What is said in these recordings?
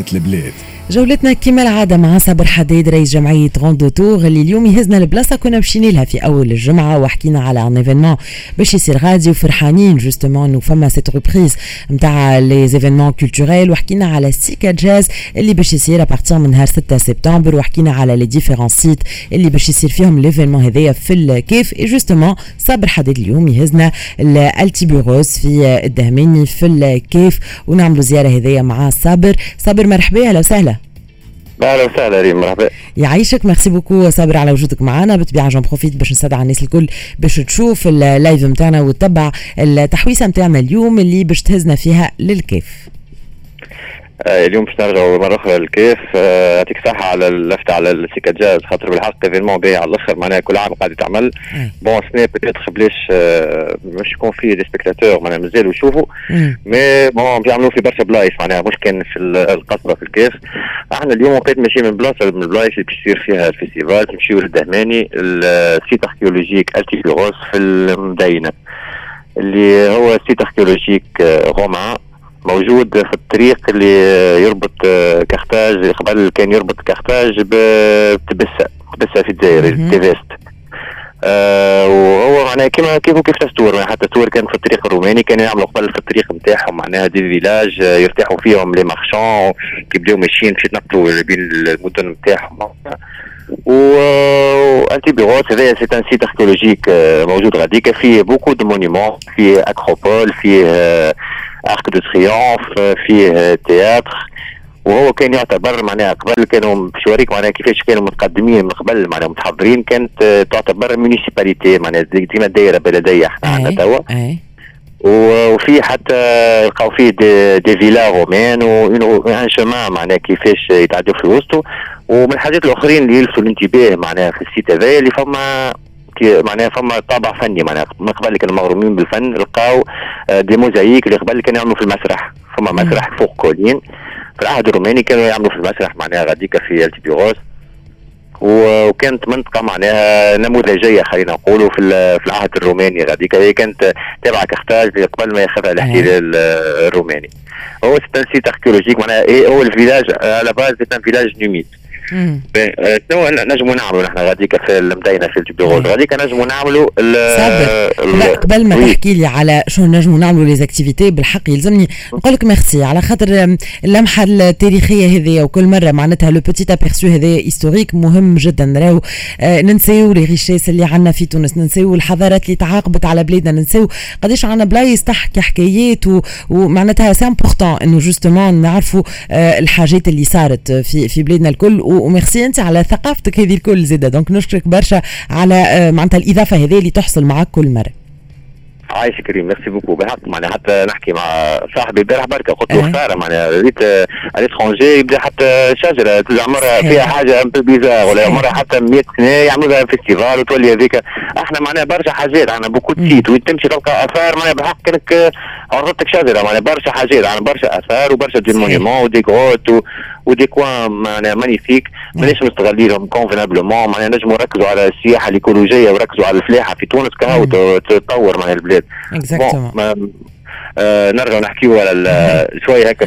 زينة البلاد. جولتنا كما العادة مع صابر حديد رئيس جمعية Rando Tour اللي اليوم يهزنا البلاصة كنا مشينا لها في أول الجمعة وحكينا على ان événement باش يصير غادي وفرحانين justement انه فما cette reprise نتاع les événements culturels وحكينا على Sicca Jazz اللي باش يصير à partir من نهار 6 سبتمبر وحكينا على les différents sites اللي باش يصير فيهم l'événement هذايا في الكيف. et justement صابر حديد اليوم يهزنا لألتيبيروس في الدهماني في الكيف ونعملوا زيارة هذيا مع صابر صابر مرحبا أهلا وسهلا. أهلا وسهلا ريم مرحبا. يعيشك. merci beaucoup. صابر على وجودك معنا. بالطبيعه j'en profite باش نستدعى الناس الكل باش تشوف ال live نتاعنا وتتبع التحويسة نتاعنا اليوم اللي باش تهزنا فيها للكيف. اليوم باش نرجعوا مره أخرى للكيف. آه، يعطيك صحة على اللفته على ال Sicca Jazz خاطر بالحق événement باهي على الأخر معناها كل عام قاعد يتعمل. bon سني peut-être بلاش باش يكون فيه des spectateurs معناها مازالوا يشوفوا. mais bon بيعملوا في برشا بلايص معناها مش كان في القصبة في الكيف. إحنا اليوم وقيت ماشي من بلاصة من البلايص اللي باش يصير فيها ال festival نمشيو للدهماني ال site archéologique التيبيروس في المدينة اللي هو site archéologique romain موجود في الطريق اللي يربط كارتاج قبل كان يربط كارتاج بتبسة تبسة في الجزائر تيفيست. آه وهو معناها كيما كيف كيف تستور حتى تستور كان في الطريق الروماني كانوا يعملوا قبل في الطريق نتاعهم معناها des villages يرتاحوا فيهم les marchands كي بداو ماشيين باش يتنقلوا بين المدن نتاعهم. و ألتيبيروس هذايا c'est un site archéologique موجود غاديك فيه beaucoup de monuments فيه acropole فيه arc de triomphe فيه théâtre. وهو كان يعتبر معناها قبل كانوا باش يوريك معناها كيفاش كانوا متقدمين من قبل معناها متحضرين كانت تعتبر municipalité معناها ديما دايرة بلدية إحنا عندنا توا. وفي حتى لقاو فيه des, des villas romaines و un chemin معناها كيفاش يتعدوا في وسطه ومن الحاجات الأخرين اللي يلفتوا الانتباه معناها في ال site هذايا اللي فما معناها فما طابع فني معناها من قبل كانوا مغرومين بالفن لقاو des mosaïques اللي قبل كانوا يعملوا في المسرح فما مسرح فوق colline في العهد الروماني كانوا يعملوا في المسرح معناها غاديكا في التيبيروس وكانت منطقة معناها نموذجية خلينا نقولوا في في العهد الروماني غاديكا هي كانت تابعة كارتاج قبل ما ياخذها الاحتلال الروماني. هو site site archéologique معناها إيه هو ال village à la base c'est village numide شنو نجموا نعملوا نحن غاديك في المدينة في البيرو غاديك نجموا نعملوا لا قبل ما تحكي لي على شنو نجموا نعملوا les activités بالحق يلزمني نقول لك ميرسي على خاطر اللمحة التاريخية هذه وكل مرة معناتها le petit aperçu هذا historique مهم جدا. راهو آه ننساو les richesses اللي عندنا في تونس ننساو الحضارات اللي تعاقبت على بلادنا ننساو قداش عندنا بلايص تحكي حكايات ومعناتها c'est important إنه justement نعرفوا آه الحاجات اللي صارت في في بلادنا الكل وميرسي انت على ثقافتك هذه الكل زاده donc نشكرك برشا على معناتها الإضافة هذه اللي تحصل معك كل مرة. عيشك ريم merci beaucoup بالحق معناها حتى نحكي مع صاحبي امبارح بركه قلت له خساره معناها ريت à l'étranger يبدأ حتى شجرة. عمرها فيها حاجة un peu bizarre ولا عمرها حتى 100 سنه يعملوا لها festival وتولي هذيك. إحنا معناها برشا حاجات عندنا beaucoup sites وين تمشي تلقى آثار معناها بالحق كانك عرضتك شجرة معناها برشا حاجات عندنا برشا آثار وبرشا des monuments و des grottes و des coins معناها magnifiques ماناش مستغلينهم convenablement معناها نجموا نركزوا على السياحة الإيكولوجية وركزوا على الفلاحة في تونس كهو تطور معناها البلاد. exactement آه نرجع نحكيو على شوية هكا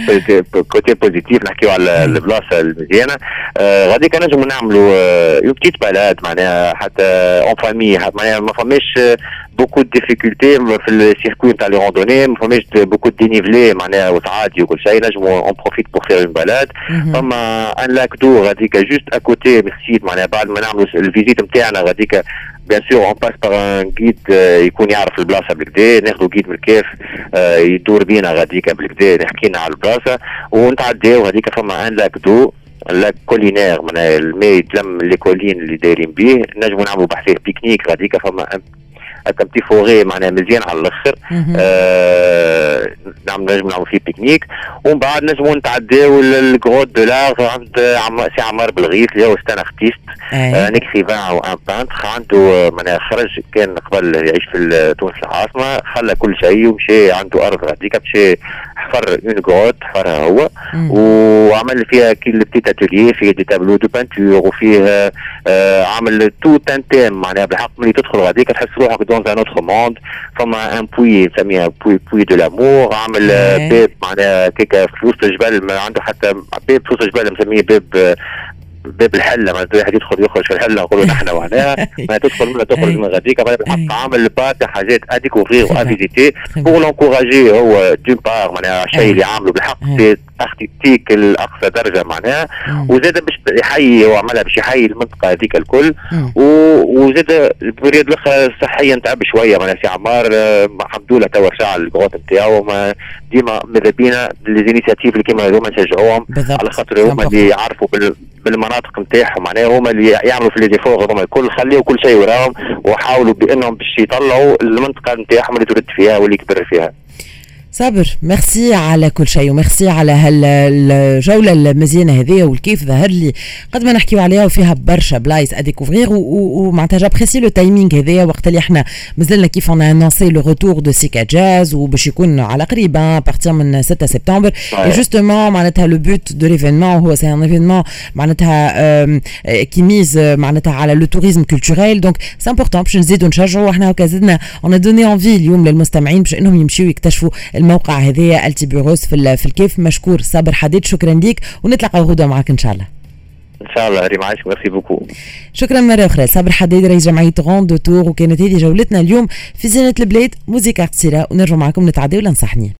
côté positif نحكيو على البلاصة المزيانة. آه غاديك نجموا نعملوا آه petite balade معناها حتى en famille معناها ما فماش beaucoup de difficultés في ال circuit نتاع les randonnées ما فماش beaucoup de dénivelé معناها وصعادي وكل شيء. نجموا on profite pour faire une balade فما un lac d'eau غاديك juste à côté من ال site معناها بعد ما نعملوا ال visite نتاعنا غاديك bien sûr on passe par un guide يكون يعرف البلاصة بالكدا ناخذوا guide من الكيف يدور بينا غاديك بالكدا نحكي لنا على البلاصة ونتعداو هذيك فما un lac de lac collinaire معناها الماء يتلم les collines اللي دايرين بيه نجموا نعملوا بحذاه pique-nique غاديك فما هكا petite forêt معناها مزيان على الأخر نعمل نجم نعمل فيه pique-nique. ومن بعد نجموا نتعداو ال grotte de l'art عند عم سي عمار بالغيث اللي هو c'est un artiste آه un écrivain ou un peintre عنده معناها خرج كان قبل يعيش في تونس العاصمة. خلى كل شيء ومشى عنده أرض غاديكا مشى حفر une grotte حفرها هو. وعمل فيها كي petit atelier فيه des tableaux de peinture وفيه آه عمل tout intime معناها بالحق ملي تدخل غاديك تحس روحك dans un autre monde فما un puits نسميها puits puits de l'amour عمل باب معناها كيك هذيك في وسط الجبال ما عنده حتى باب في وسط الجبال مسميه باب باب الحلة معناتها واحد يدخل يخرج في الحلة نقولوا نحن معناها ما تدخل منها تخرج من غاديك بالحق عامل برشا حاجات à découvrir و à visiter pour l'encourager هو d'une part معناها الشيء اللي عامله بالحق artistique لاقصى درجة معناها وزاد باش يحيي وعملها باش يحيي المنطقة هذيك الكل. وزاد ال période الأخرى صحيا تعب شوية معناها سي عمار الحمد لله توا رجع ال grotte نتاعو ديما ماذا بينا les initiatives اللي كيما هذوما نشجعوهم على خاطر هما اللي يعرفوا بالمناطق نتاعهم معناها هما اللي يعملوا في les efforts هذوما الكل خليوا كل شيء وراهم وحاولوا بأنهم باش يطلعوا المنطقة نتاعهم اللي تولد فيها واللي كبر فيها. صابر ميرسي على كل شيء وميرسي على هالجوله المزيانه هذه والكيف ظهر لي. قد ما نحكيو عليها وفيها برشا بلايص à découvrir ومعناتها j'apprécie le timing هذايا وقت اللي إحنا مازلنا كيف on a annoncé le retour de Sicca Jazz وباش يكون على قريب à partir من 6 سبتمبر. اي justement معناتها le but de l'événement هو c'est un événement معناتها qui mise معناتها على le tourisme culturel donc c'est important باش نزيدو نشجعوا إحنا هكا زدنا on donnait envie اليوم للمستمعين باش إنهم يمشيو يكتشفوا الموقع. هذايا التيبيروس في, في الكيف. مشكور صابر حديد. شكرا ليك ونتلقى غدوه معك إن شاء الله. إن شاء الله. ريم عايش merci beaucoup شكرا مرة أخرى. صابر حديد رئيس جمعية غون دو تور وكانت هذه جولتنا اليوم في زينة البلاد. موزيكا قصيرة. ونرجع معكم نتعداو لنصحني.